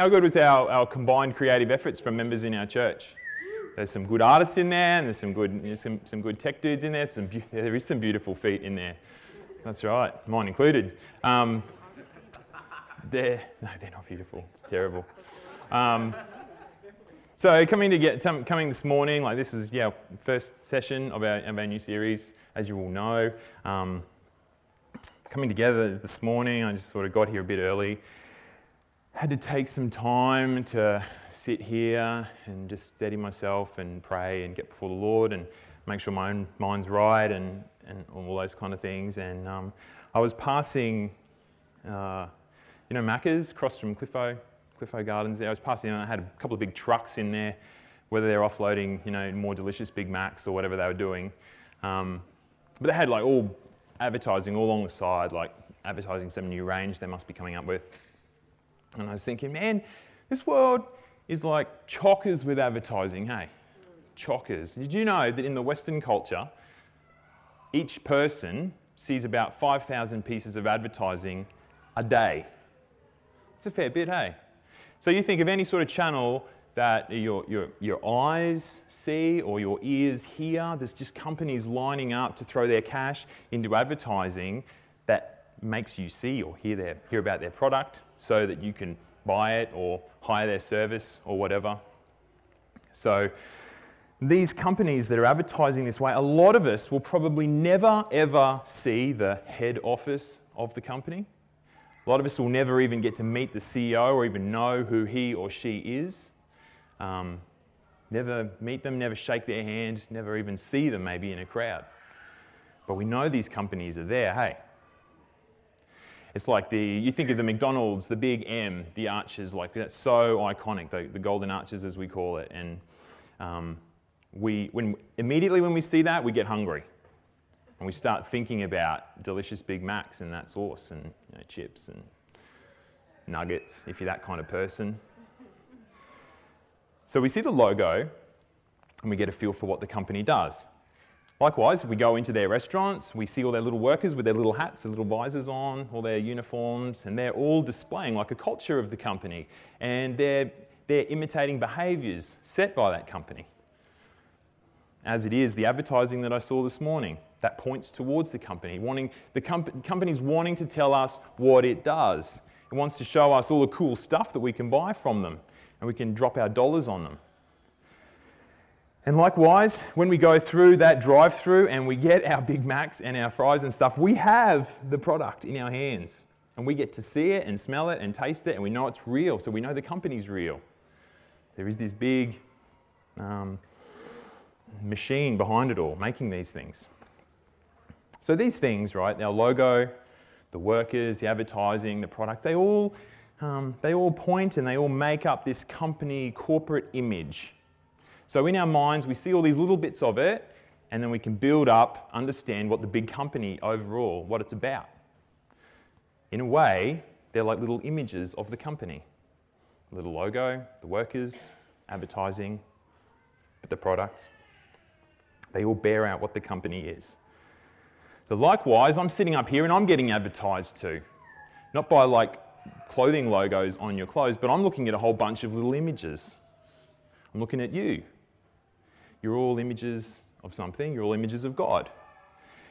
how good was our, our combined creative efforts from members in our church? There's some good artists in there, and there's some good, there's some, some good tech dudes in there. Some, there is some beautiful feet in there. That's right, mine included. Um, they're, no, they're not beautiful. It's terrible. Um, so coming to get coming this morning, like this is yeah first session of our, of our new series, as you all know. Um, coming together this morning, I just sort of got here a bit early. Had to take some time to sit here and just steady myself and pray and get before the Lord and make sure my own mind's right and, and all those kind of things. And um, I was passing, uh, you know, Macca's across from Cliffo Cliffo Gardens. I was passing and I had a couple of big trucks in there, whether they're offloading, you know, more delicious Big Macs or whatever they were doing. Um, but they had like all advertising all along the side, like advertising some new range they must be coming up with. And I was thinking, man, this world is like chockers with advertising, hey? Chockers. Did you know that in the Western culture, each person sees about 5,000 pieces of advertising a day? It's a fair bit, hey? So you think of any sort of channel that your, your, your eyes see or your ears hear, there's just companies lining up to throw their cash into advertising that makes you see or hear, their, hear about their product so that you can buy it or hire their service or whatever. So these companies that are advertising this way, a lot of us will probably never ever see the head office of the company. A lot of us will never even get to meet the CEO or even know who he or she is. Um, never meet them, never shake their hand, never even see them maybe in a crowd. But we know these companies are there, hey. It's like the, you think of the McDonald's, the big M, the arches, like that's so iconic, the, the golden arches as we call it. And um, we, when, immediately when we see that, we get hungry and we start thinking about delicious Big Macs and that sauce and you know, chips and nuggets, if you're that kind of person. So we see the logo and we get a feel for what the company does. Likewise, we go into their restaurants, we see all their little workers with their little hats, their little visors on, all their uniforms, and they're all displaying like a culture of the company. And they're, they're imitating behaviours set by that company. As it is, the advertising that I saw this morning that points towards the company. Wanting, the comp- company's wanting to tell us what it does. It wants to show us all the cool stuff that we can buy from them and we can drop our dollars on them. And likewise, when we go through that drive through and we get our Big Macs and our fries and stuff, we have the product in our hands. And we get to see it and smell it and taste it, and we know it's real, so we know the company's real. There is this big um, machine behind it all making these things. So these things, right, our logo, the workers, the advertising, the products, they all, um, they all point and they all make up this company corporate image. So in our minds, we see all these little bits of it, and then we can build up, understand what the big company overall, what it's about. In a way, they're like little images of the company. Little logo, the workers, advertising, the product. They all bear out what the company is. So likewise, I'm sitting up here and I'm getting advertised to. Not by like clothing logos on your clothes, but I'm looking at a whole bunch of little images. I'm looking at you. You're all images of something, you're all images of God.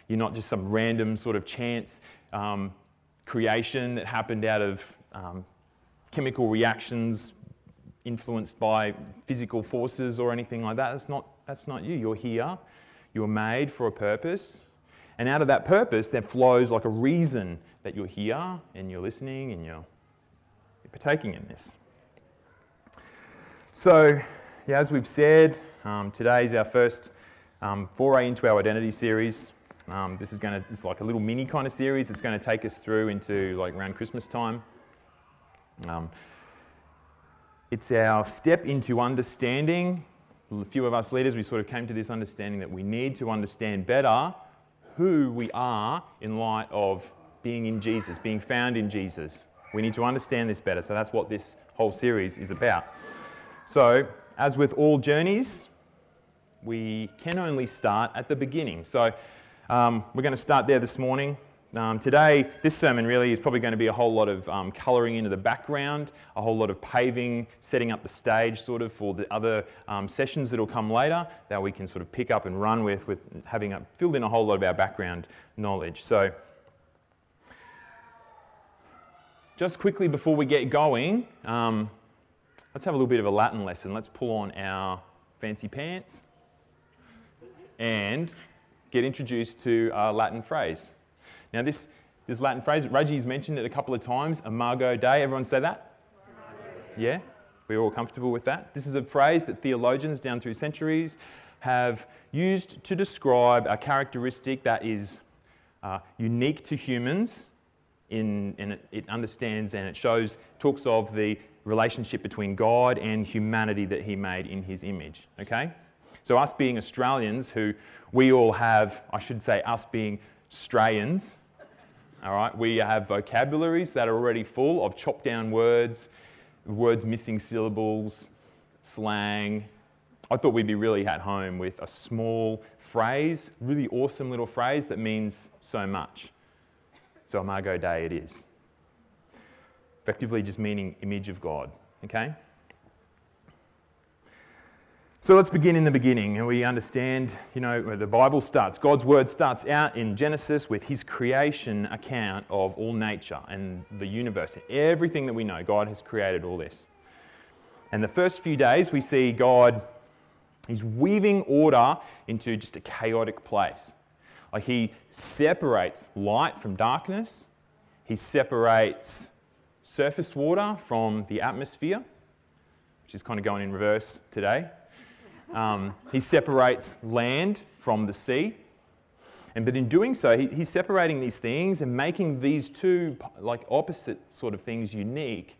You're not just some random sort of chance um, creation that happened out of um, chemical reactions influenced by physical forces or anything like that. That's not, that's not you. You're here, you're made for a purpose, and out of that purpose, there flows like a reason that you're here and you're listening and you're, you're partaking in this. So, yeah, as we've said, um, today is our first um, foray into our identity series. Um, this is going to, it's like a little mini kind of series. It's going to take us through into like around Christmas time. Um, it's our step into understanding. A few of us leaders, we sort of came to this understanding that we need to understand better who we are in light of being in Jesus, being found in Jesus. We need to understand this better. So that's what this whole series is about. So, as with all journeys, we can only start at the beginning. So, um, we're going to start there this morning. Um, today, this sermon really is probably going to be a whole lot of um, colouring into the background, a whole lot of paving, setting up the stage sort of for the other um, sessions that will come later that we can sort of pick up and run with, with having filled in a whole lot of our background knowledge. So, just quickly before we get going, um, let's have a little bit of a Latin lesson. Let's pull on our fancy pants and get introduced to a Latin phrase. Now, this, this Latin phrase, Raji's mentioned it a couple of times, Imago Dei. Everyone say that? Yeah? We're all comfortable with that? This is a phrase that theologians down through centuries have used to describe a characteristic that is uh, unique to humans. In, and it, it understands and it shows, talks of the relationship between God and humanity that He made in His image. Okay? So, us being Australians, who we all have, I should say, us being Australians, all right, we have vocabularies that are already full of chopped down words, words missing syllables, slang. I thought we'd be really at home with a small phrase, really awesome little phrase that means so much. So, Imago Dei it is. Effectively, just meaning image of God, okay? So let's begin in the beginning, and we understand, you know, where the Bible starts. God's word starts out in Genesis with his creation account of all nature and the universe. Everything that we know, God has created all this. And the first few days, we see God, he's weaving order into just a chaotic place. Like he separates light from darkness, he separates surface water from the atmosphere, which is kind of going in reverse today. Um, he separates land from the sea. And but in doing so, he, he's separating these things and making these two like opposite sort of things unique.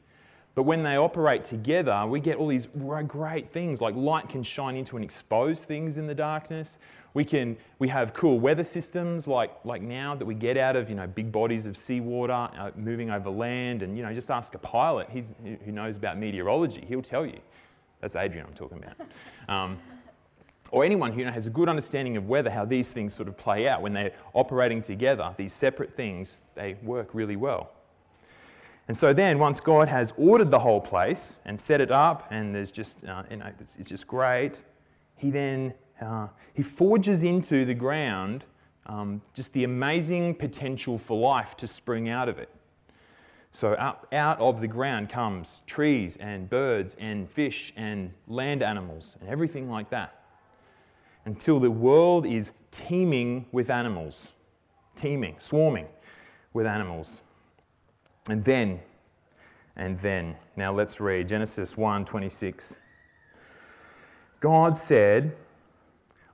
But when they operate together, we get all these great things like light can shine into and expose things in the darkness. We can we have cool weather systems like like now that we get out of you know big bodies of seawater uh, moving over land, and you know just ask a pilot he's, who knows about meteorology. He'll tell you. That's Adrian I'm talking about. Um, or anyone who has a good understanding of weather, how these things sort of play out when they're operating together, these separate things, they work really well. And so then, once God has ordered the whole place and set it up, and there's just, uh, you know, it's, it's, just great, he then uh, he forges into the ground um, just the amazing potential for life to spring out of it. So out, out of the ground comes trees and birds and fish and land animals and everything like that. Until the world is teeming with animals, teeming, swarming with animals. And then, and then, now let's read Genesis 1 26. God said,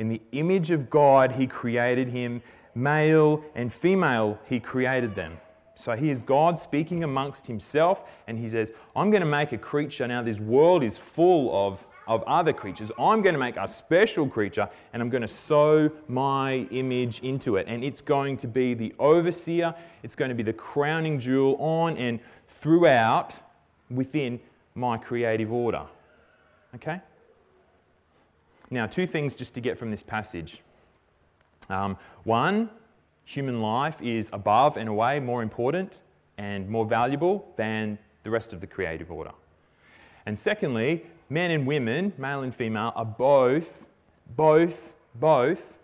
In the image of God, he created him. Male and female, he created them. So here's God speaking amongst himself, and he says, I'm going to make a creature. Now, this world is full of, of other creatures. I'm going to make a special creature, and I'm going to sew my image into it. And it's going to be the overseer, it's going to be the crowning jewel on and throughout within my creative order. Okay? Now, two things just to get from this passage. Um, one, human life is above and away more important and more valuable than the rest of the creative order. And secondly, men and women, male and female, are both, both, both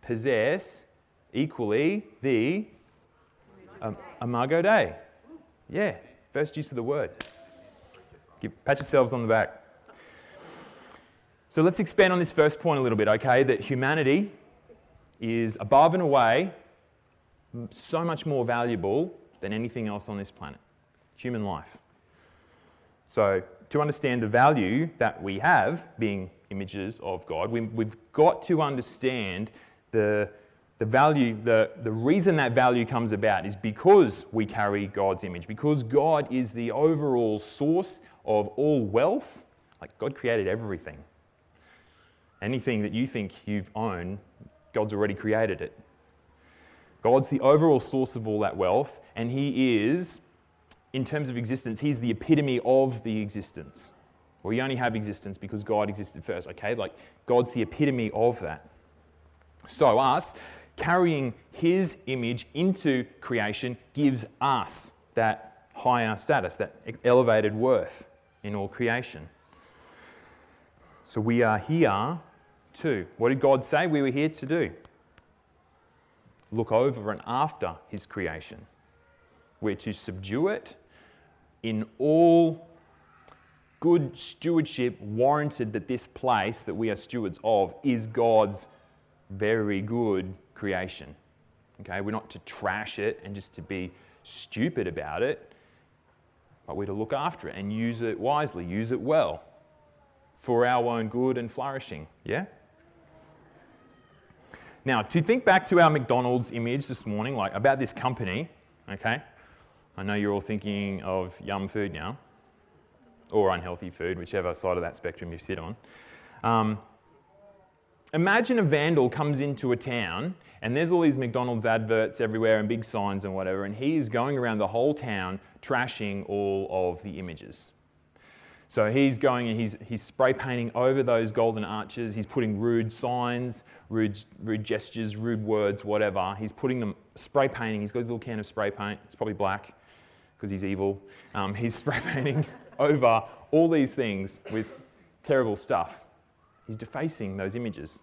possess equally the um, imago Dei. Yeah, first use of the word. Pat yourselves on the back. So let's expand on this first point a little bit, okay? That humanity is above and away so much more valuable than anything else on this planet human life. So, to understand the value that we have, being images of God, we, have got to understand the, the value, the, the reason that value comes about is because we carry God's image, because God is the overall source of all wealth. Like God created everything. Anything that you think you've owned, God's already created it. God's the overall source of all that wealth, and He is, in terms of existence, He's the epitome of the existence. We only have existence because God existed first, okay? Like, God's the epitome of that. So, us carrying His image into creation gives us that higher status, that elevated worth in all creation. So, we are here too. What did God say we were here to do? Look over and after His creation. We're to subdue it in all good stewardship warranted that this place that we are stewards of is God's very good creation. Okay, we're not to trash it and just to be stupid about it, but we're to look after it and use it wisely, use it well for our own good and flourishing. Yeah? Now, to think back to our McDonald's image this morning, like about this company, okay? I know you're all thinking of yum food now or unhealthy food, whichever side of that spectrum you sit on. Um, imagine a vandal comes into a town and there's all these McDonald's adverts everywhere and big signs and whatever, and he's going around the whole town trashing all of the images. So he's going and he's, he's spray painting over those golden arches. He's putting rude signs, rude, rude gestures, rude words, whatever. He's putting them, spray painting. He's got his little can of spray paint. It's probably black because he's evil. Um, he's spray painting over all these things with terrible stuff. He's defacing those images.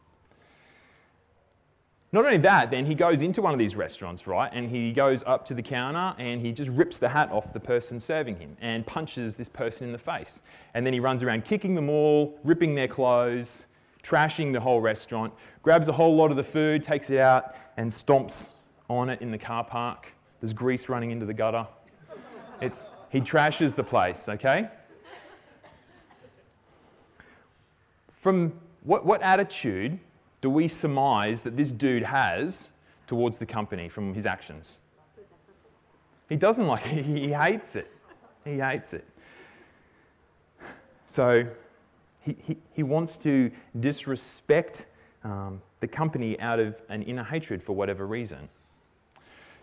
Not only that, then he goes into one of these restaurants, right? And he goes up to the counter and he just rips the hat off the person serving him and punches this person in the face. And then he runs around kicking them all, ripping their clothes, trashing the whole restaurant, grabs a whole lot of the food, takes it out, and stomps on it in the car park. There's grease running into the gutter. It's, he trashes the place, okay? From what, what attitude do we surmise that this dude has towards the company from his actions? He doesn't like it, he hates it. He hates it. So he, he, he wants to disrespect um, the company out of an inner hatred for whatever reason.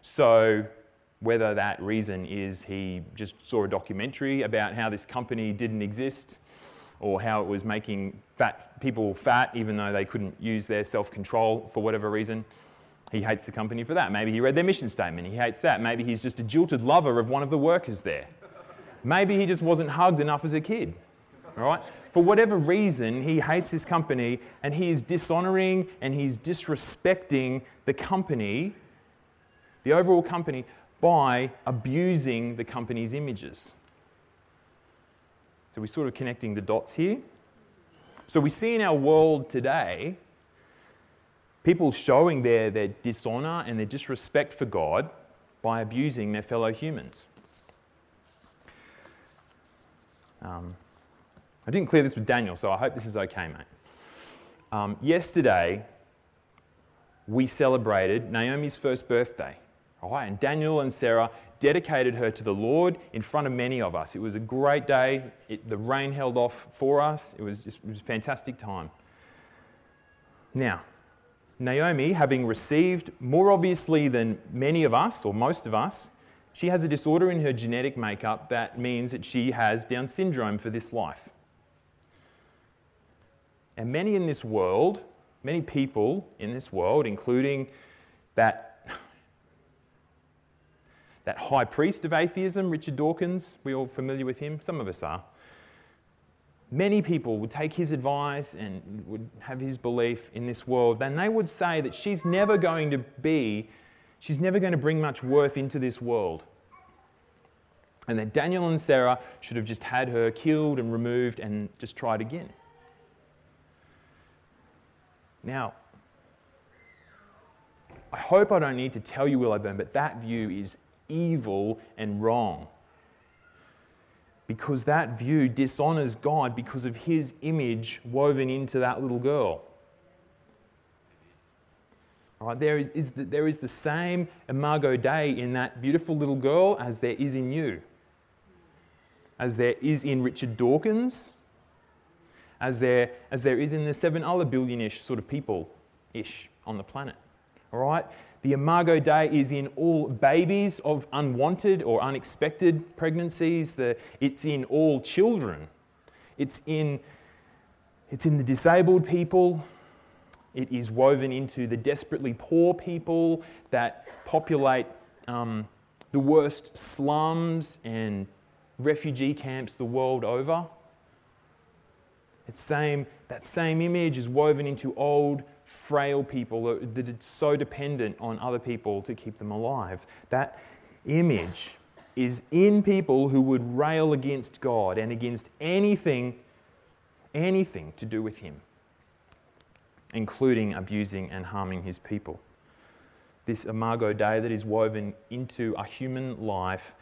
So whether that reason is he just saw a documentary about how this company didn't exist, or how it was making fat people fat even though they couldn't use their self-control for whatever reason. He hates the company for that. Maybe he read their mission statement. He hates that. Maybe he's just a jilted lover of one of the workers there. Maybe he just wasn't hugged enough as a kid. All right? For whatever reason, he hates this company and he is dishonoring and he's disrespecting the company, the overall company, by abusing the company's images. So we're sort of connecting the dots here. So we see in our world today people showing their, their dishonor and their disrespect for God by abusing their fellow humans. Um, I didn't clear this with Daniel, so I hope this is okay, mate. Um, yesterday, we celebrated Naomi's first birthday. All right, and Daniel and Sarah dedicated her to the Lord in front of many of us. It was a great day. It, the rain held off for us. It was, just, it was a fantastic time. Now, Naomi, having received more obviously than many of us, or most of us, she has a disorder in her genetic makeup that means that she has Down syndrome for this life. And many in this world, many people in this world, including that that high priest of atheism, Richard Dawkins, we're all familiar with him? Some of us are. Many people would take his advice and would have his belief in this world, then they would say that she's never going to be, she's never going to bring much worth into this world. And that Daniel and Sarah should have just had her killed and removed and just tried again. Now, I hope I don't need to tell you, Willowburn, but that view is evil and wrong. Because that view dishonors God because of his image woven into that little girl. Right, there, is, is the, there is the same imago Dei in that beautiful little girl as there is in you, as there is in Richard Dawkins, as there, as there is in the seven other billion-ish sort of people-ish on the planet. All right? The imago Dei is in all babies of unwanted or unexpected pregnancies. The, it's in all children. It's in, it's in the disabled people. It is woven into the desperately poor people that populate um, the worst slums and refugee camps the world over. It's same, that same image is woven into old, frail people that are so dependent on other people to keep them alive. That image is in people who would rail against God and against anything, anything to do with Him, including abusing and harming His people. This imago Dei that is woven into a human life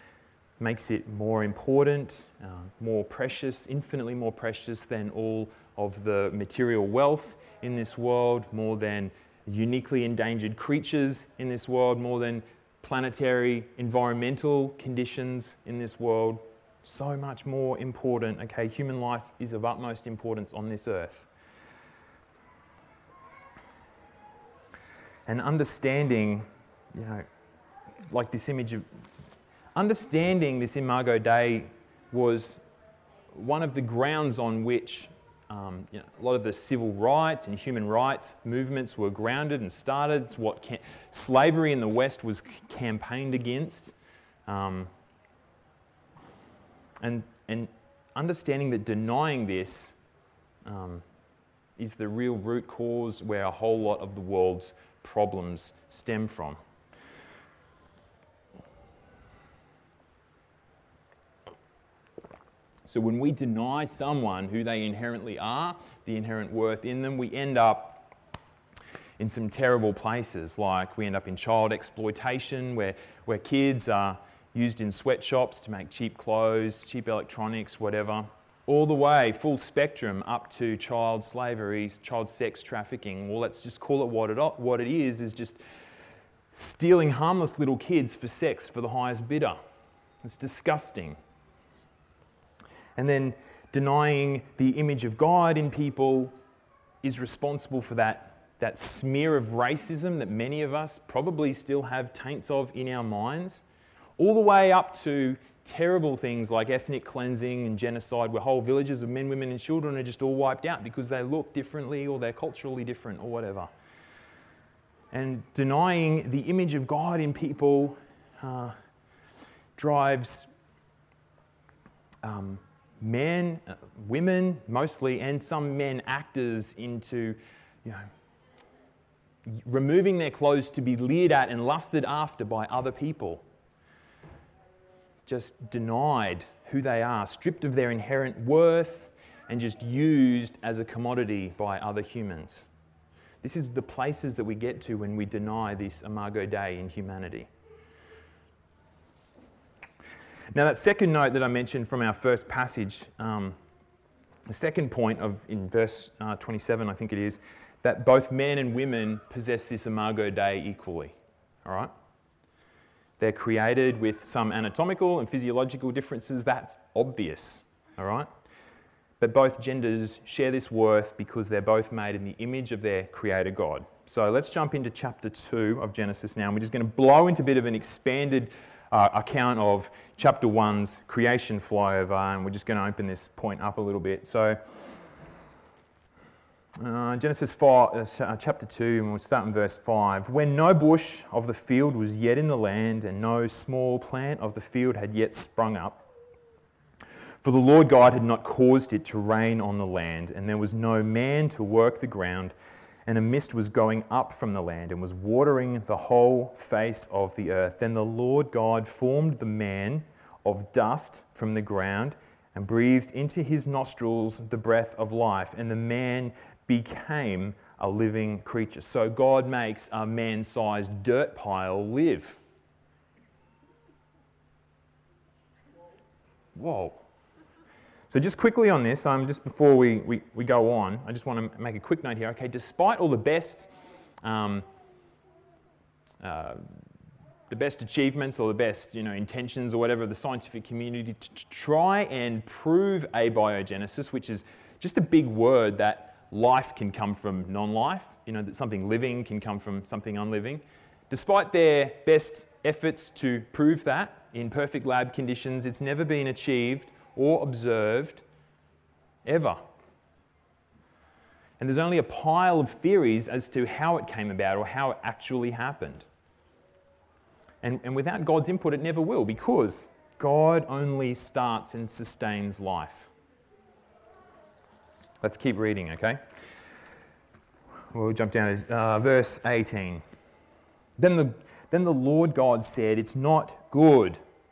makes it more important, uh, more precious, infinitely more precious than all of the material wealth in this world, more than uniquely endangered creatures in this world, more than planetary environmental conditions in this world. So much more important. Okay, human life is of utmost importance on this earth. And understanding, you know, like this image of Understanding this Imago Dei was one of the grounds on which um, you know, a lot of the civil rights and human rights movements were grounded and started. It's what cam- slavery in the West was campaigned against. Um, and, and understanding that denying this um, is the real root cause where a whole lot of the world's problems stem from. So when we deny someone who they inherently are, the inherent worth in them, we end up in some terrible places. Like we end up in child exploitation, where, where kids are used in sweatshops to make cheap clothes, cheap electronics, whatever. All the way, full spectrum, up to child slavery, child sex trafficking. Well, let's just call it what it, what it is, is just stealing harmless little kids for sex for the highest bidder. It's disgusting and then denying the image of God in people is responsible for that, that smear of racism that many of us probably still have taints of in our minds, all the way up to terrible things like ethnic cleansing and genocide, where whole villages of men, women, and children are just all wiped out because they look differently or they're culturally different or whatever. And denying the image of God in people uh, drives um, men, uh, women mostly, and some men actors into, you know, removing their clothes to be leered at and lusted after by other people. Just denied who they are, stripped of their inherent worth, and just used as a commodity by other humans. This is the places that we get to when we deny this Imago Dei in humanity. Now, that second note that I mentioned from our first passage, um, the second point of in verse uh, 27, I think it is, that both men and women possess this imago Dei equally. All right? They're created with some anatomical and physiological differences. That's obvious. All right? But both genders share this worth because they're both made in the image of their creator God. So let's jump into chapter 2 of Genesis now. And we're just going to blow into a bit of an expanded uh, account of chapter 1's creation flyover, and we're just going to open this point up a little bit. So, uh, Genesis 4, uh, uh, chapter 2, and we'll start in verse 5. When no bush of the field was yet in the land, and no small plant of the field had yet sprung up, for the Lord God had not caused it to rain on the land, and there was no man to work the ground, and a mist was going up from the land and was watering the whole face of the earth. Then the Lord God formed the man of dust from the ground and breathed into his nostrils the breath of life, and the man became a living creature. So God makes a man sized dirt pile live. Whoa. So, just quickly on this, um, just before we, we, we go on, I just want to make a quick note here. Okay, despite all the best um, uh, the best achievements or the best you know, intentions or whatever the scientific community to, to try and prove abiogenesis, which is just a big word that life can come from non life, you know, that something living can come from something unliving. Despite their best efforts to prove that in perfect lab conditions, it's never been achieved or observed ever. And there's only a pile of theories as to how it came about or how it actually happened. And, and without God's input, it never will because God only starts and sustains life. Let's keep reading, okay? We'll jump down to uh, verse 18. Then the, then the Lord God said, It's not good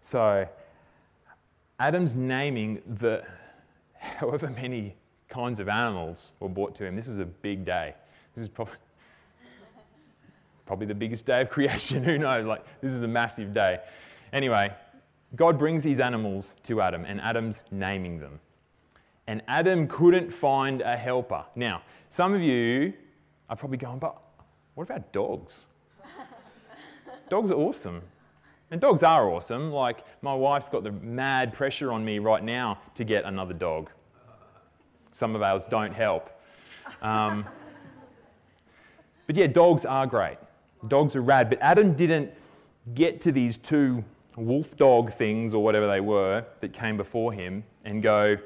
So, Adam's naming the however many kinds of animals were brought to him. This is a big day. This is probably, probably the biggest day of creation. Who knows? Like, this is a massive day. Anyway, God brings these animals to Adam, and Adam's naming them. And Adam couldn't find a helper. Now, some of you are probably going, but what about dogs? dogs are awesome. And dogs are awesome. Like, my wife's got the mad pressure on me right now to get another dog. Some of ours don't help. Um, but yeah, dogs are great. Dogs are rad. But Adam didn't get to these two wolf dog things or whatever they were that came before him and go,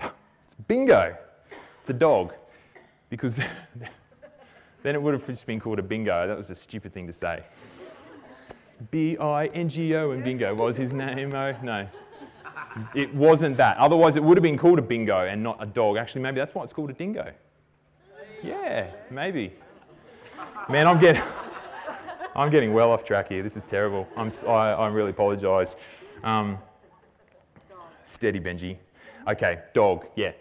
it's bingo, it's a dog. Because then it would have just been called a bingo. That was a stupid thing to say. B I N G O and bingo was his name. Oh, no. It wasn't that. Otherwise, it would have been called a bingo and not a dog. Actually, maybe that's why it's called a dingo. Yeah, maybe. Man, I'm getting, I'm getting well off track here. This is terrible. I'm, I, I really apologise. Um, steady, Benji. Okay, dog. Yeah.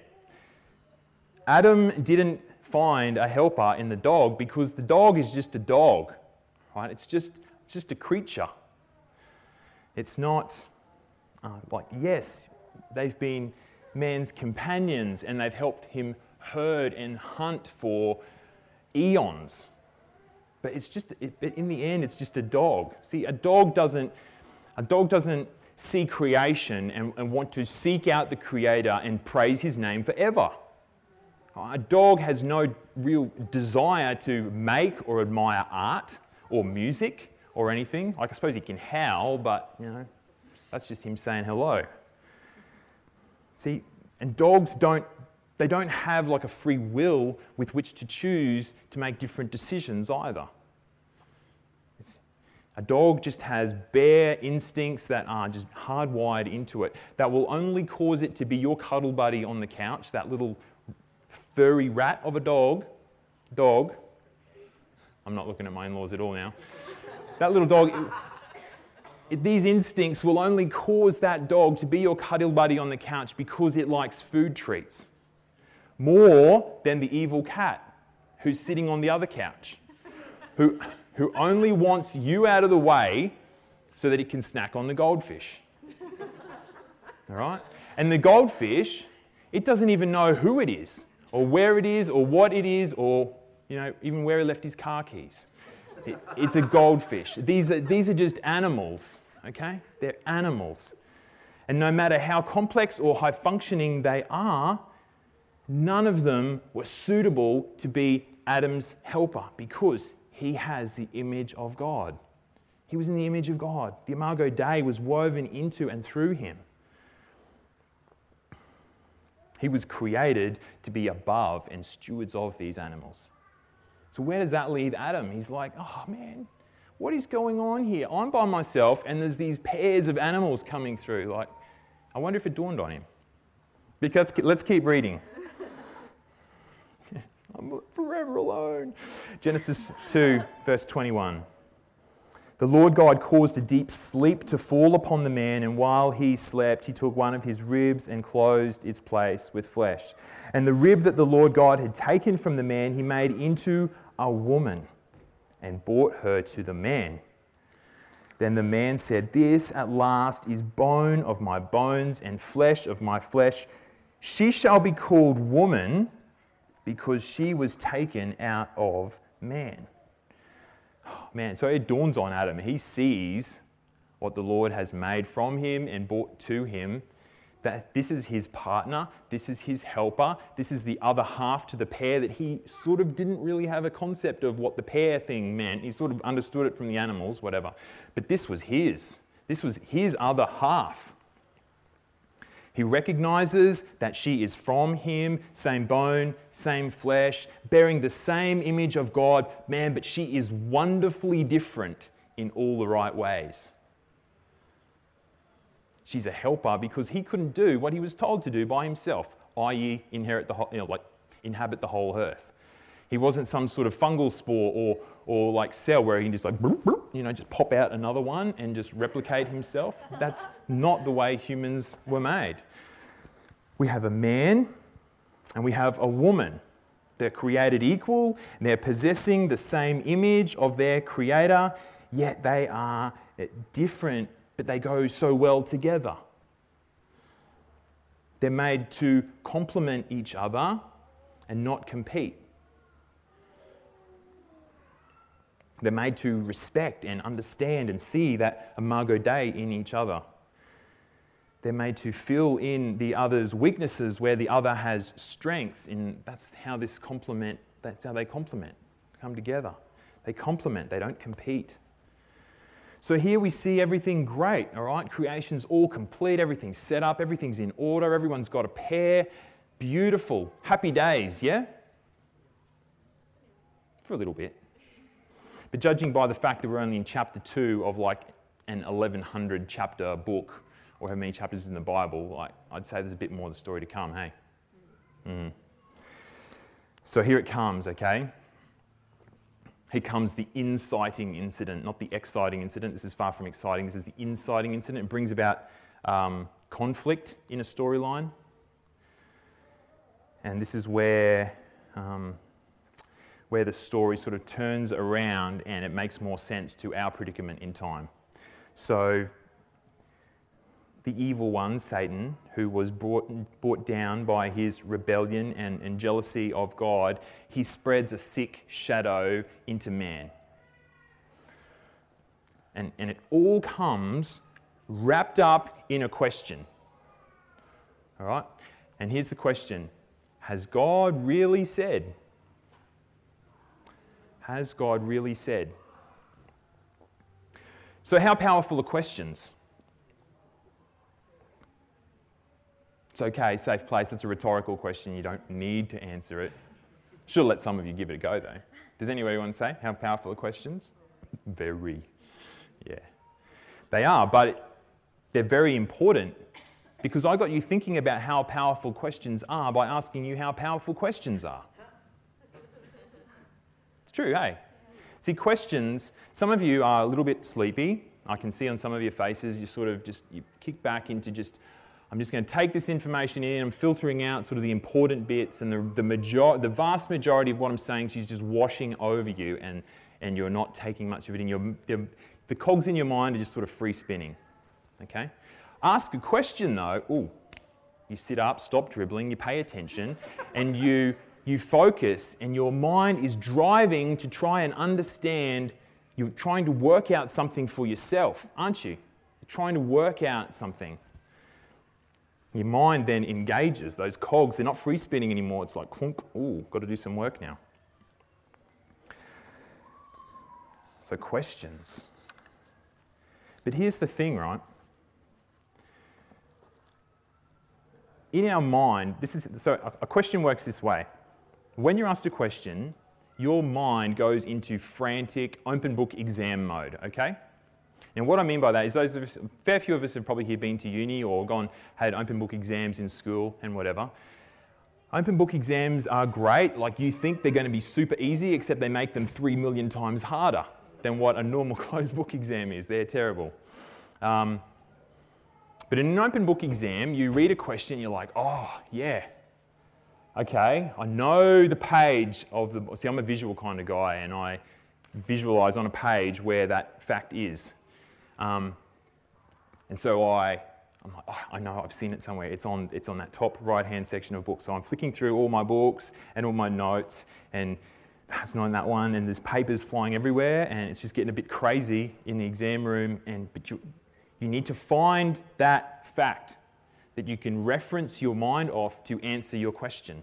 Adam didn't find a helper in the dog because the dog is just a dog, right? It's just, it's just a creature. It's not uh, like, yes, they've been man's companions and they've helped him herd and hunt for eons. But it's just, it, in the end, it's just a dog. See, a dog doesn't, a dog doesn't see creation and, and want to seek out the Creator and praise His name forever. A dog has no real desire to make or admire art or music or anything. Like, I suppose he can howl, but, you know, that's just him saying hello. See, and dogs don't they don't have like a free will with which to choose to make different decisions either. It's, a dog just has bare instincts that are just hardwired into it that will only cause it to be your cuddle buddy on the couch, that little furry rat of a dog. Dog. I'm not looking at my in laws at all now. That little dog these instincts will only cause that dog to be your cuddle buddy on the couch because it likes food treats more than the evil cat who's sitting on the other couch, who, who only wants you out of the way so that it can snack on the goldfish. All right? And the goldfish, it doesn't even know who it is, or where it is, or what it is, or you know, even where he left his car keys. It, it's a goldfish. These are, these are just animals, okay? They're animals. And no matter how complex or high functioning they are, none of them were suitable to be Adam's helper because he has the image of God. He was in the image of God. The Imago Dei was woven into and through him. He was created to be above and stewards of these animals. So, where does that leave Adam? He's like, oh man, what is going on here? I'm by myself and there's these pairs of animals coming through. Like, I wonder if it dawned on him. Because let's keep reading. I'm forever alone. Genesis 2, verse 21. The Lord God caused a deep sleep to fall upon the man, and while he slept, he took one of his ribs and closed its place with flesh. And the rib that the Lord God had taken from the man, he made into a woman and brought her to the man. Then the man said, This at last is bone of my bones and flesh of my flesh. She shall be called woman because she was taken out of man oh, man, so it dawns on Adam. He sees what the Lord has made from him and brought to him. That this is his partner, this is his helper, this is the other half to the pair that he sort of didn't really have a concept of what the pair thing meant. He sort of understood it from the animals, whatever. But this was his. This was his other half. He recognizes that she is from him, same bone, same flesh, bearing the same image of God. Man, but she is wonderfully different in all the right ways. She's a helper because he couldn't do what he was told to do by himself, i.e., inherit the whole, you know, like inhabit the whole earth. He wasn't some sort of fungal spore or, or like cell where he can just like, you know, just pop out another one and just replicate himself. That's not the way humans were made. We have a man and we have a woman. They're created equal, and they're possessing the same image of their creator, yet they are different, but they go so well together. They're made to complement each other and not compete. They're made to respect and understand and see that imago Dei in each other. They're made to fill in the other's weaknesses where the other has strengths. And that's how this complement, that's how they complement, come together. They complement, they don't compete. So here we see everything great, all right? Creation's all complete, everything's set up, everything's in order, everyone's got a pair. Beautiful. Happy days, yeah? For a little bit. But judging by the fact that we're only in chapter 2 of like an 1100 chapter book, or how many chapters in the Bible, like, I'd say there's a bit more of the story to come, hey? Mm. So here it comes, okay? Here comes the inciting incident, not the exciting incident. This is far from exciting. This is the inciting incident. It brings about um, conflict in a storyline. And this is where, um, where the story sort of turns around and it makes more sense to our predicament in time. So, the evil one, Satan, who was brought, brought down by his rebellion and, and jealousy of God, he spreads a sick shadow into man. And, and it all comes wrapped up in a question. All right? And here's the question Has God really said? Has God really said? So, how powerful are questions? It's okay, safe place. That's a rhetorical question. You don't need to answer it. Should let some of you give it a go, though. Does to say how powerful are questions? Very. Yeah. They are, but they're very important because I got you thinking about how powerful questions are by asking you how powerful questions are. It's true, hey? See, questions, some of you are a little bit sleepy. I can see on some of your faces, you sort of just you kick back into just I'm just going to take this information in, I'm filtering out sort of the important bits, and the, the, major, the vast majority of what I'm saying is just washing over you, and, and you're not taking much of it in. Your, the, the cogs in your mind are just sort of free spinning. Okay? Ask a question though. Ooh, you sit up, stop dribbling, you pay attention, and you, you focus, and your mind is driving to try and understand. You're trying to work out something for yourself, aren't you? You're trying to work out something. Your mind then engages those cogs. They're not free spinning anymore. It's like, clunk, ooh, got to do some work now. So, questions. But here's the thing, right? In our mind, this is so a question works this way. When you're asked a question, your mind goes into frantic open book exam mode, okay? And what I mean by that is those us, a fair few of us have probably here been to uni or gone, had open book exams in school and whatever. Open book exams are great. Like you think they're going to be super easy, except they make them three million times harder than what a normal closed book exam is. They're terrible. Um, but in an open book exam, you read a question, you're like, oh, yeah. Okay, I know the page of the. See, I'm a visual kind of guy, and I visualize on a page where that fact is. Um, and so I, I'm like, oh, I know, I've seen it somewhere. It's on, it's on that top right hand section of books. So I'm flicking through all my books and all my notes, and that's not in that one, and there's papers flying everywhere, and it's just getting a bit crazy in the exam room. And but you, you need to find that fact that you can reference your mind off to answer your question.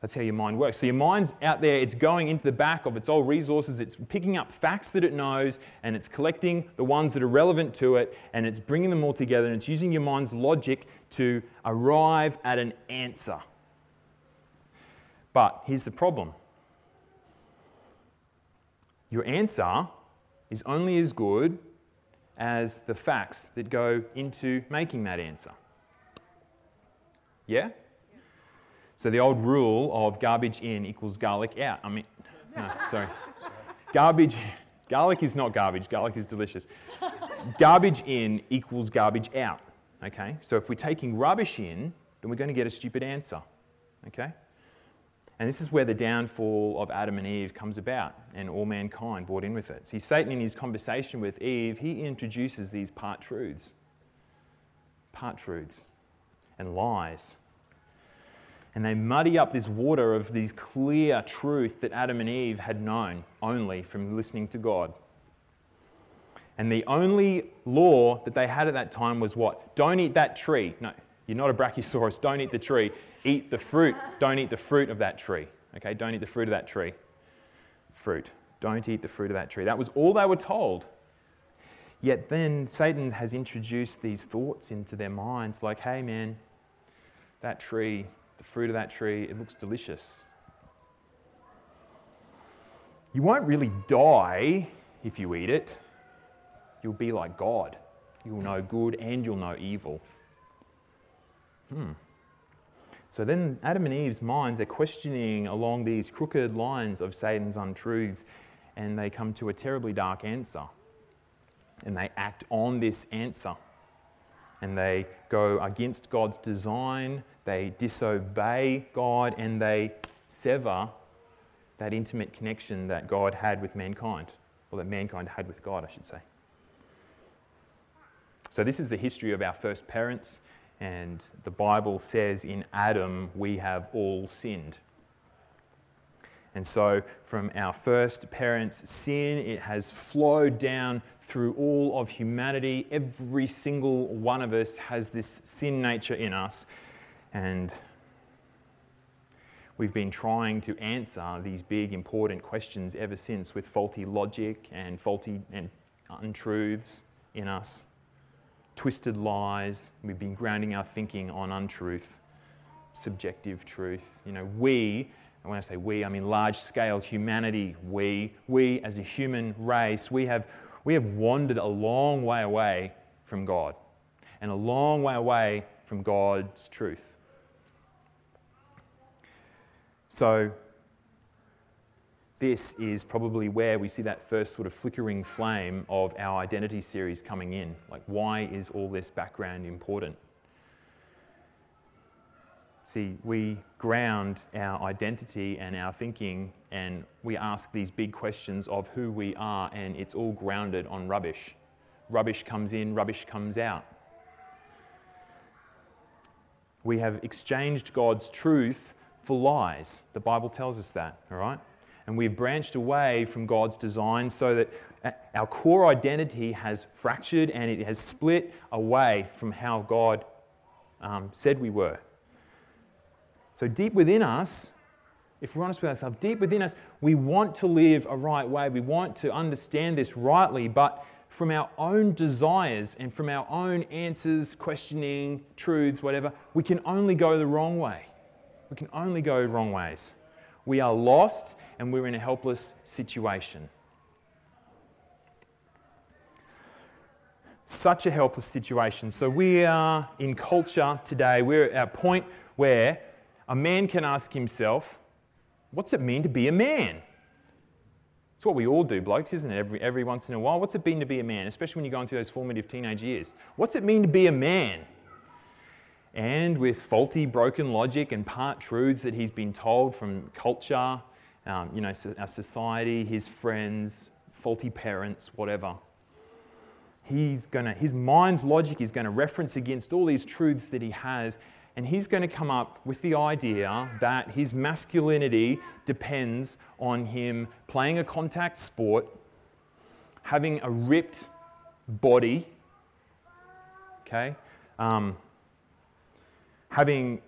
That's how your mind works. So your mind's out there, it's going into the back of its old resources, it's picking up facts that it knows, and it's collecting the ones that are relevant to it, and it's bringing them all together, and it's using your mind's logic to arrive at an answer. But here's the problem your answer is only as good as the facts that go into making that answer. Yeah? So the old rule of garbage in equals garlic out. I mean, no, sorry. Garbage, garlic is not garbage, garlic is delicious. Garbage in equals garbage out. Okay? So if we're taking rubbish in, then we're going to get a stupid answer. Okay? And this is where the downfall of Adam and Eve comes about and all mankind brought in with it. See, Satan, in his conversation with Eve, he introduces these part truths. Part truths and lies. And they muddy up this water of these clear truth that Adam and Eve had known only from listening to God. And the only law that they had at that time was what? Don't eat that tree. No, you're not a brachiosaurus. Don't eat the tree eat the fruit. Don't eat the fruit of that tree. Okay, don't eat the fruit of that tree. Fruit. Don't eat the fruit of that tree. That was all they were told. Yet then Satan has introduced these thoughts into their minds like, hey man, that tree, the fruit of that tree, it looks delicious. You won't really die if you eat it. You'll be like God. You'll know good and you'll know evil. Hmm. So then Adam and Eve's minds are questioning along these crooked lines of Satan's untruths, and they come to a terribly dark answer. And they act on this answer. And they go against God's design, they disobey God, and they sever that intimate connection that God had with mankind, or that mankind had with God, I should say. So, this is the history of our first parents and the Bible says in Adam we have all sinned. And so, from our first parents' sin, it has flowed down through all of humanity. Every single one of us has this sin nature in us. And we've been trying to answer these big, important questions ever since with faulty logic and faulty and untruths in us twisted lies. We've been grounding our thinking on untruth, subjective truth. You know, we, and when I say we, I mean large scale humanity, we, we as a human race, we have, we have wandered a long way away from God and a long way away from God's truth. So, this is probably where we see that first sort of flickering flame of our identity series coming in. Like, why is all this background important? See, we ground our identity and our thinking, and we ask these big questions of who we are, and it's all grounded on rubbish. Rubbish comes in, rubbish comes out. We have exchanged God's truth for lies. The Bible tells us that, all right? and we've branched away from God's design so that our core identity has fractured and it has split away from how God um, said we were. So, deep within us, if we're honest with ourselves, deep within us, we want to live a right way. We want to understand this rightly, but from our own desires and from our own answers, questioning, truths, whatever, we can only go the wrong way. We can only go wrong ways. We are lost and we're in a helpless situation. Such a helpless situation. So, we are in culture today, we're at a point where a man can ask himself, What's it mean to be a man? It's what we all do, blokes, isn't it? Every, every once in a while. What's it been to be a man, especially when you're going through those formative teenage years? What's it mean to be a man? And with faulty, broken logic and part truths that he's been told from culture, um, you know, our society, his friends, faulty parents, whatever. He's gonna, his mind's logic is going to reference against all these truths that he has, and he's going to come up with the idea that his masculinity depends on him playing a contact sport, having a ripped body, okay, um, having,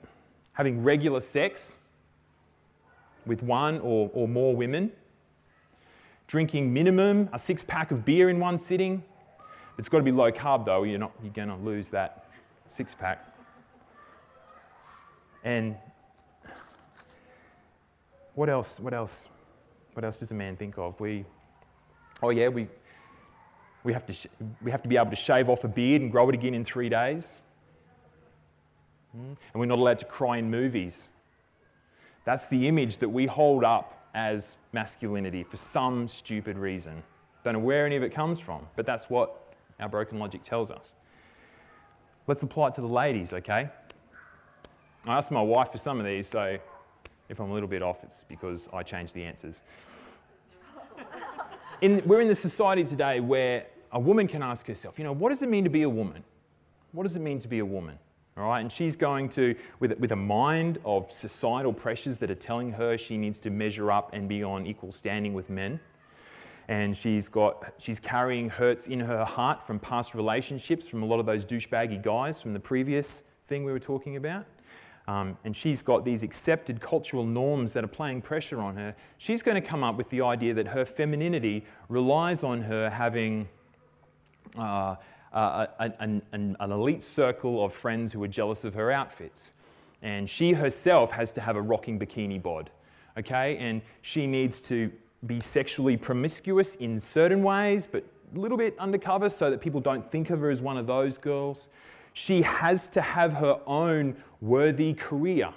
having regular sex with one or, or more women, drinking minimum a six pack of beer in one sitting. It's got to be low carb though, you're, not, you're going to lose that six pack. And what else? What else? What else does a man think of? We, oh yeah, we, we, have to sh- we have to be able to shave off a beard and grow it again in three days. Mm. And we're not allowed to cry in movies. That's the image that we hold up as masculinity for some stupid reason. Don't know where any of it comes from, but that's what our broken logic tells us. Let's apply it to the ladies, okay? I asked my wife for some of these, so if I'm a little bit off, it's because I changed the answers. In, we're in the society today where a woman can ask herself, you know, what does it mean to be a woman? What does it mean to be a woman? All right, and she's going to, with, with a mind of societal pressures that are telling her she needs to measure up and be on equal standing with men. And she's got, she's carrying hurts in her heart from past relationships, from a lot of those douchebaggy guys from the previous thing we were talking about. Um, and she's got these accepted cultural norms that are playing pressure on her. She's going to come up with the idea that her femininity relies on her having uh, an, an, an elite circle of friends who are jealous of her outfits. And she herself has to have a rocking bikini bod, okay? And she needs to be sexually promiscuous in certain ways, but a little bit undercover so that people don't think of her as one of those girls. She has to have her own worthy career,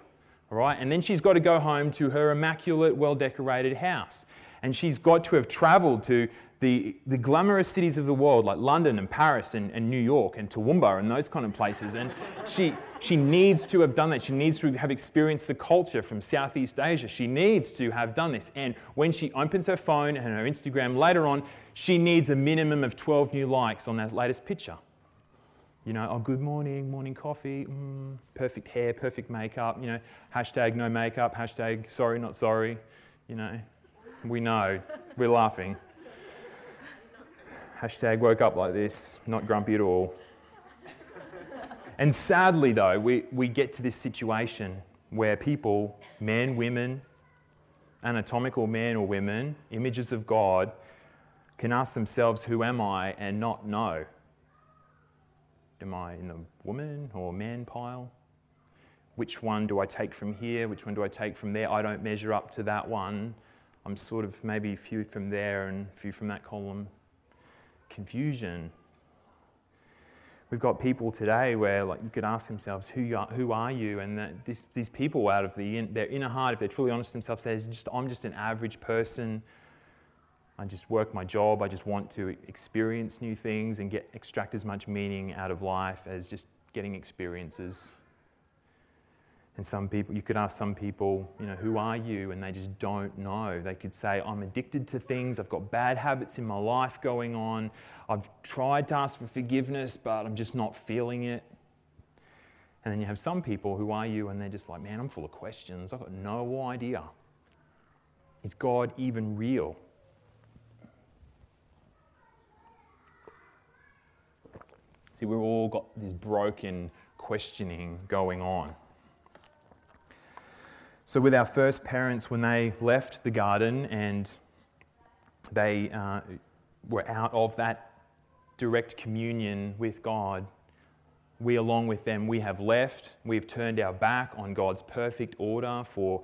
all right? And then she's got to go home to her immaculate, well decorated house. And she's got to have traveled to the, the glamorous cities of the world, like London and Paris and, and New York and Toowoomba and those kind of places. And she, she needs to have done that. She needs to have experienced the culture from Southeast Asia. She needs to have done this. And when she opens her phone and her Instagram later on, she needs a minimum of 12 new likes on that latest picture. You know, oh, good morning, morning coffee, mm, perfect hair, perfect makeup, you know, hashtag no makeup, hashtag sorry, not sorry. You know, we know, we're laughing. Hashtag woke up like this, not grumpy at all. and sadly, though, we, we get to this situation where people, men, women, anatomical men or women, images of God, can ask themselves, Who am I? and not know. Am I in the woman or man pile? Which one do I take from here? Which one do I take from there? I don't measure up to that one. I'm sort of maybe a few from there and a few from that column confusion. We've got people today where like you could ask themselves, who, are, who are you? And that this, these people out of the their inner heart, if they're truly honest with themselves, say, just, I'm just an average person. I just work my job. I just want to experience new things and get extract as much meaning out of life as just getting experiences. And some people, you could ask some people, you know, who are you? And they just don't know. They could say, I'm addicted to things. I've got bad habits in my life going on. I've tried to ask for forgiveness, but I'm just not feeling it. And then you have some people, who are you? And they're just like, man, I'm full of questions. I've got no idea. Is God even real? See, we've all got this broken questioning going on. So, with our first parents, when they left the garden and they uh, were out of that direct communion with God, we, along with them, we have left. We've turned our back on God's perfect order for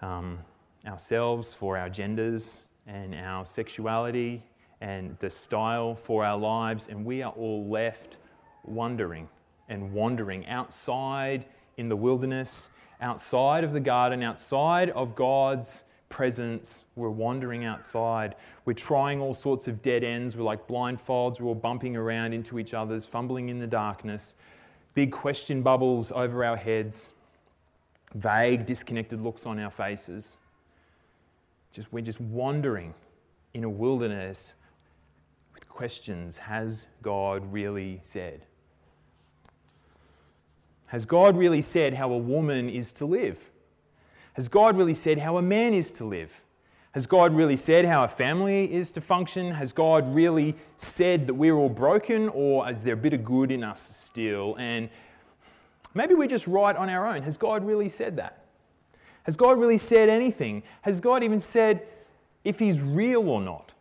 um, ourselves, for our genders, and our sexuality, and the style for our lives, and we are all left wondering and wandering outside in the wilderness outside of the garden, outside of God's presence. We're wandering outside. We're trying all sorts of dead ends. We're like blindfolds. We're all bumping around into each other's, fumbling in the darkness. Big question bubbles over our heads. Vague, disconnected looks on our faces. Just, we're just wandering in a wilderness with questions Has God really said? Has God really said how a woman is to live? Has God really said how a man is to live? Has God really said how a family is to function? Has God really said that we're all broken, or is there a bit of good in us still? And maybe we're just right on our own. Has God really said that? Has God really said anything? Has God even said if He's real or not?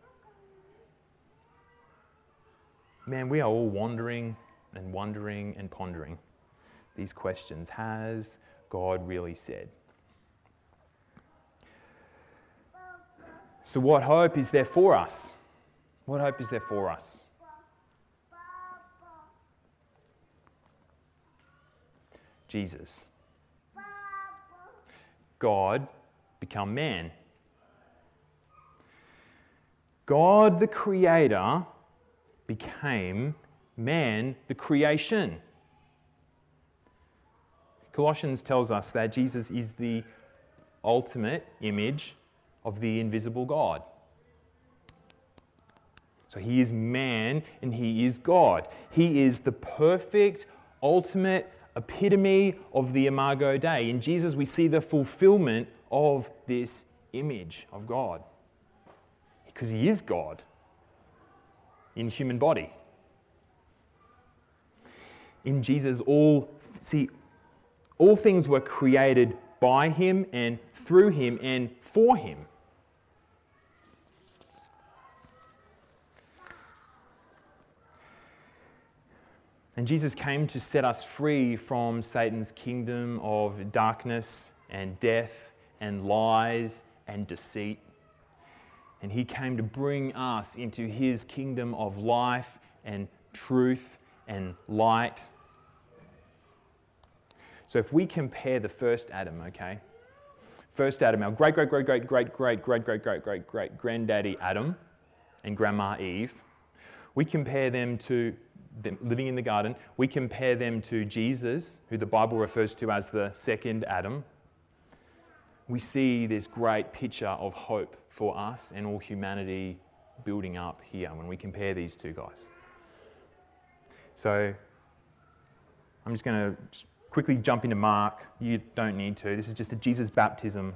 Man, we are all wandering and wondering and pondering these questions. Has God really said? So, what hope is there for us? What hope is there for us? Jesus. God become man. God the Creator became man, the creation. Colossians tells us that Jesus is the ultimate image of the invisible God. So he is man and he is God. He is the perfect, ultimate epitome of the Imago Dei. In Jesus, we see the fulfillment of this image of God because he is God in human body. In Jesus, all see, all things were created by him and through him and for him. And Jesus came to set us free from Satan's kingdom of darkness and death and lies and deceit. And he came to bring us into his kingdom of life and truth and light. So if we compare the first Adam, okay? First Adam, our great, great, great, great, great, great, great, great, great, great, great granddaddy Adam and grandma Eve, we compare them to them living in the garden, we compare them to Jesus, who the Bible refers to as the second Adam. We see this great picture of hope for us and all humanity building up here when we compare these two guys. So I'm just going to quickly jump into Mark. You don't need to. This is just a Jesus baptism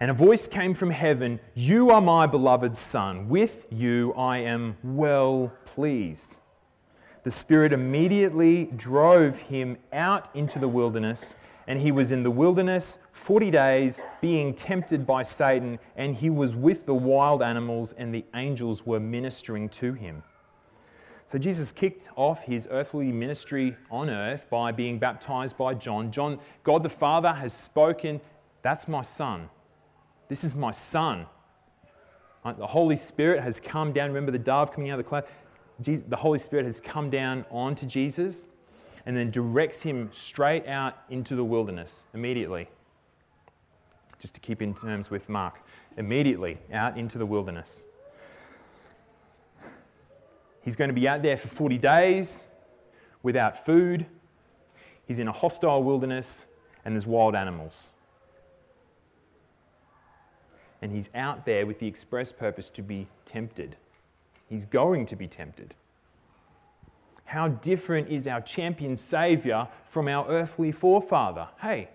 and a voice came from heaven You are my beloved Son. With you I am well pleased. The Spirit immediately drove him out into the wilderness, and he was in the wilderness 40 days, being tempted by Satan, and he was with the wild animals, and the angels were ministering to him. So Jesus kicked off his earthly ministry on earth by being baptized by John. John, God the Father has spoken, That's my son this is my son. Uh, the Holy Spirit has come down. Remember the dove coming out of the cloud? the Holy Spirit has come down onto Jesus and then directs him straight out into the wilderness immediately. Just to keep in terms with Mark, immediately out into the wilderness. He's going to be out there for 40 days without food. He's in a hostile wilderness and there's wild animals and he's out there with the express purpose to be tempted. He's going to be tempted. How different is our champion Savior from our earthly forefather? Hey,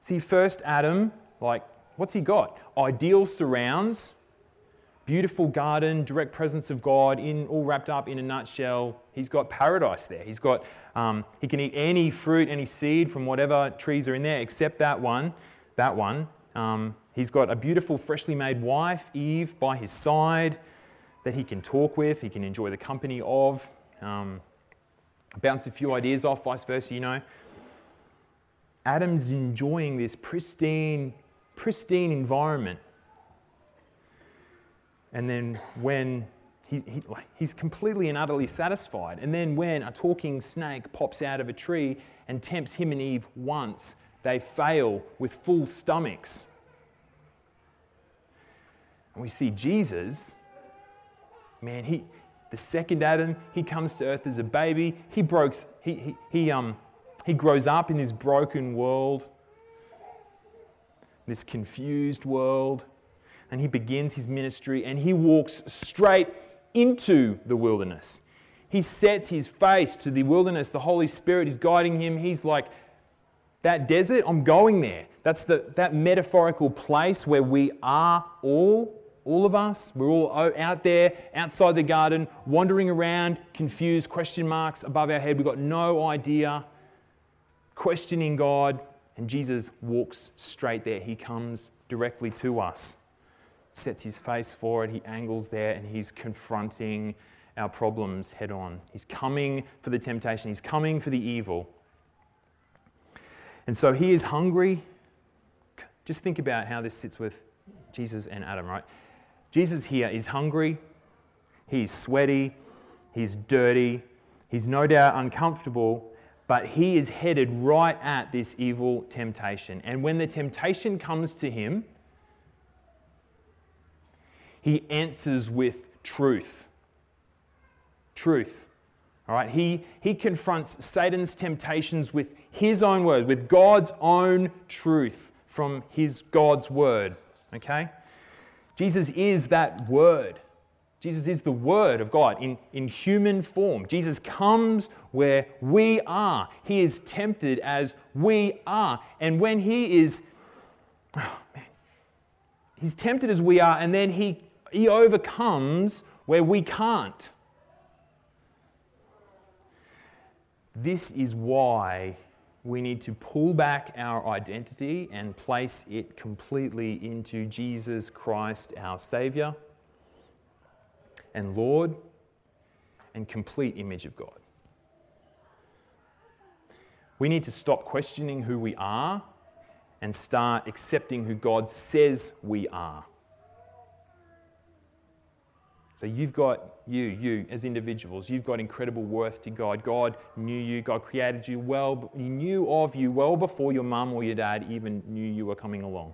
see, first Adam, like, what's he got? Ideal surrounds, beautiful garden, direct presence of God, in all wrapped up in a nutshell. He's got paradise there. He's got, um, he can eat any fruit, any seed from whatever trees are in there, except that one. That one. Um, He's got a beautiful, freshly made wife, Eve, by his side that he can talk with, he can enjoy the company of, um, bounce a few ideas off, vice versa, you know. Adam's enjoying this pristine, pristine environment. And then when he, he, he's completely and utterly satisfied, and then when a talking snake pops out of a tree and tempts him and Eve once, they fail with full stomachs. And we see Jesus, man, he, the second Adam, he comes to earth as a baby. He, breaks, he, he, he, um, he grows up in this broken world, this confused world, and he begins his ministry and he walks straight into the wilderness. He sets his face to the wilderness. The Holy Spirit is guiding him. He's like, that desert, I'm going there. That's the, that metaphorical place where we are all, all of us. We're all out there, outside the garden, wandering around, confused, question marks above our head. We've got no idea, questioning God. And Jesus walks straight there. He comes directly to us, sets his face forward, he angles there, and he's confronting our problems head on. He's coming for the temptation, he's coming for the evil. And so he is hungry. Just think about how this sits with Jesus and Adam, right? Jesus here is hungry, he's sweaty, he's dirty, he's no doubt uncomfortable, but he is headed right at this evil temptation. And when the temptation comes to him, he answers with truth. Truth. All right, he, he confronts Satan's temptations with his own word, with God's own truth from his God's word. Okay? Jesus is that word. Jesus is the word of God in, in human form. Jesus comes where we are. He is tempted as we are. And when he is, oh man, he's tempted as we are, and then he, he overcomes where we can't. This is why we need to pull back our identity and place it completely into Jesus Christ, our Savior and Lord and complete image of God. We need to stop questioning who we are and start accepting who God says we are. So you've got you, you as individuals, you've got incredible worth to God. God knew you, God created you well, He knew of you well before your mum or your dad even knew you were coming along.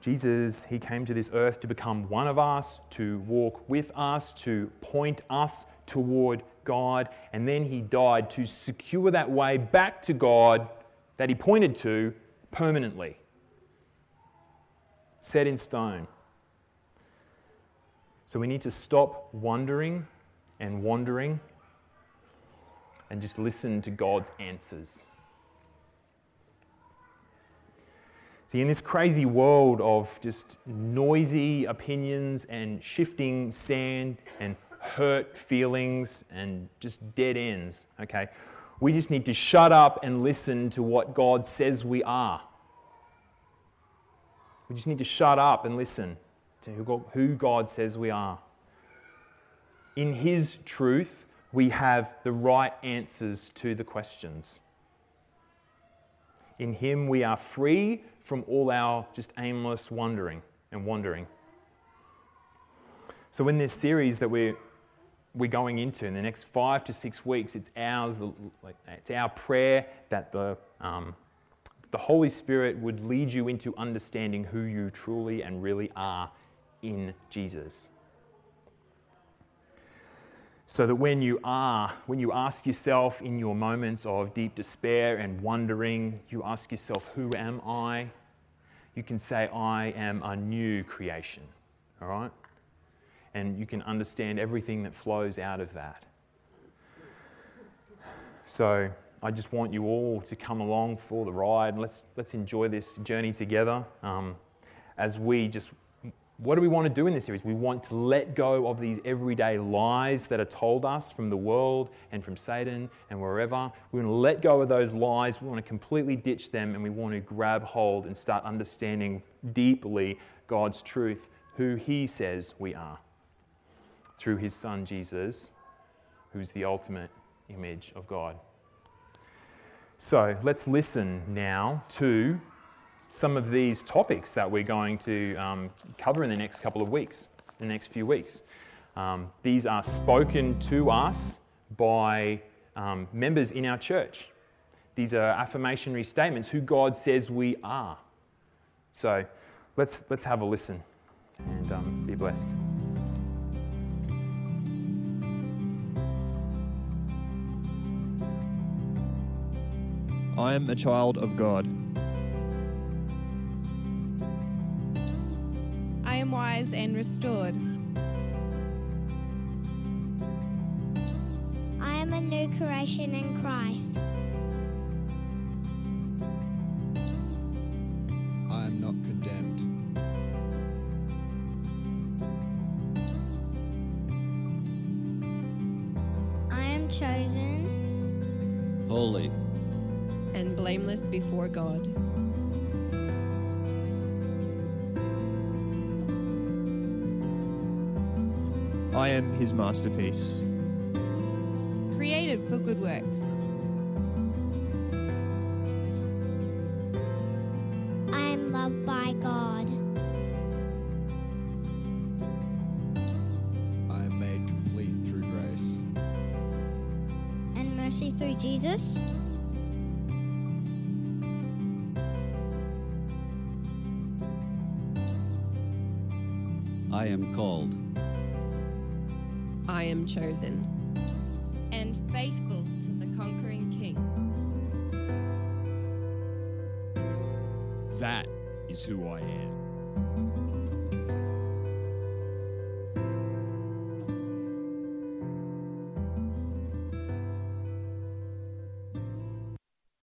Jesus, He came to this earth to become one of us, to walk with us, to point us toward God, and then He died to secure that way back to God that He pointed to permanently set in stone. So we need to stop wondering and wandering and just listen to God's answers. See, in this crazy world of just noisy opinions and shifting sand and hurt feelings and just dead ends, okay, we just need to shut up and listen to what God says we are. We just need to shut up and listen to who God says we are. In His truth, we have the right answers to the questions. In Him, we are free from all our just aimless wandering and wandering. So, in this series that we're, we're going into in the next five to six weeks, it's ours, it's our prayer that the um, the Holy Spirit would lead you into understanding who you truly and really are in Jesus. So that when you are, when you ask yourself in your moments of deep despair and wondering, you ask yourself, Who am I? You can say, I am a new creation. All right? And you can understand everything that flows out of that. So, I just want you all to come along for the ride. Let's, let's enjoy this journey together um, as we just, what do we want to do in this series? We want to let go of these everyday lies that are told us from the world and from Satan and wherever. We want to let go of those lies. We want to completely ditch them and we want to grab hold and start understanding deeply God's truth, who He says we are through His Son Jesus, who's the ultimate image of God. So let's listen now to some of these topics that we're going to um, cover in the next couple of weeks, the next few weeks. Um, these are spoken to us by um, members in our church. these are affirmationary statements who God says we are. So let's, let's have a listen and um, be blessed. I am a child of God. I am wise and restored. I am a new creation in Christ. Blameless before God. I am his masterpiece. Created for good works. I am loved by God. I am made complete through grace. And mercy through Jesus. Is who I.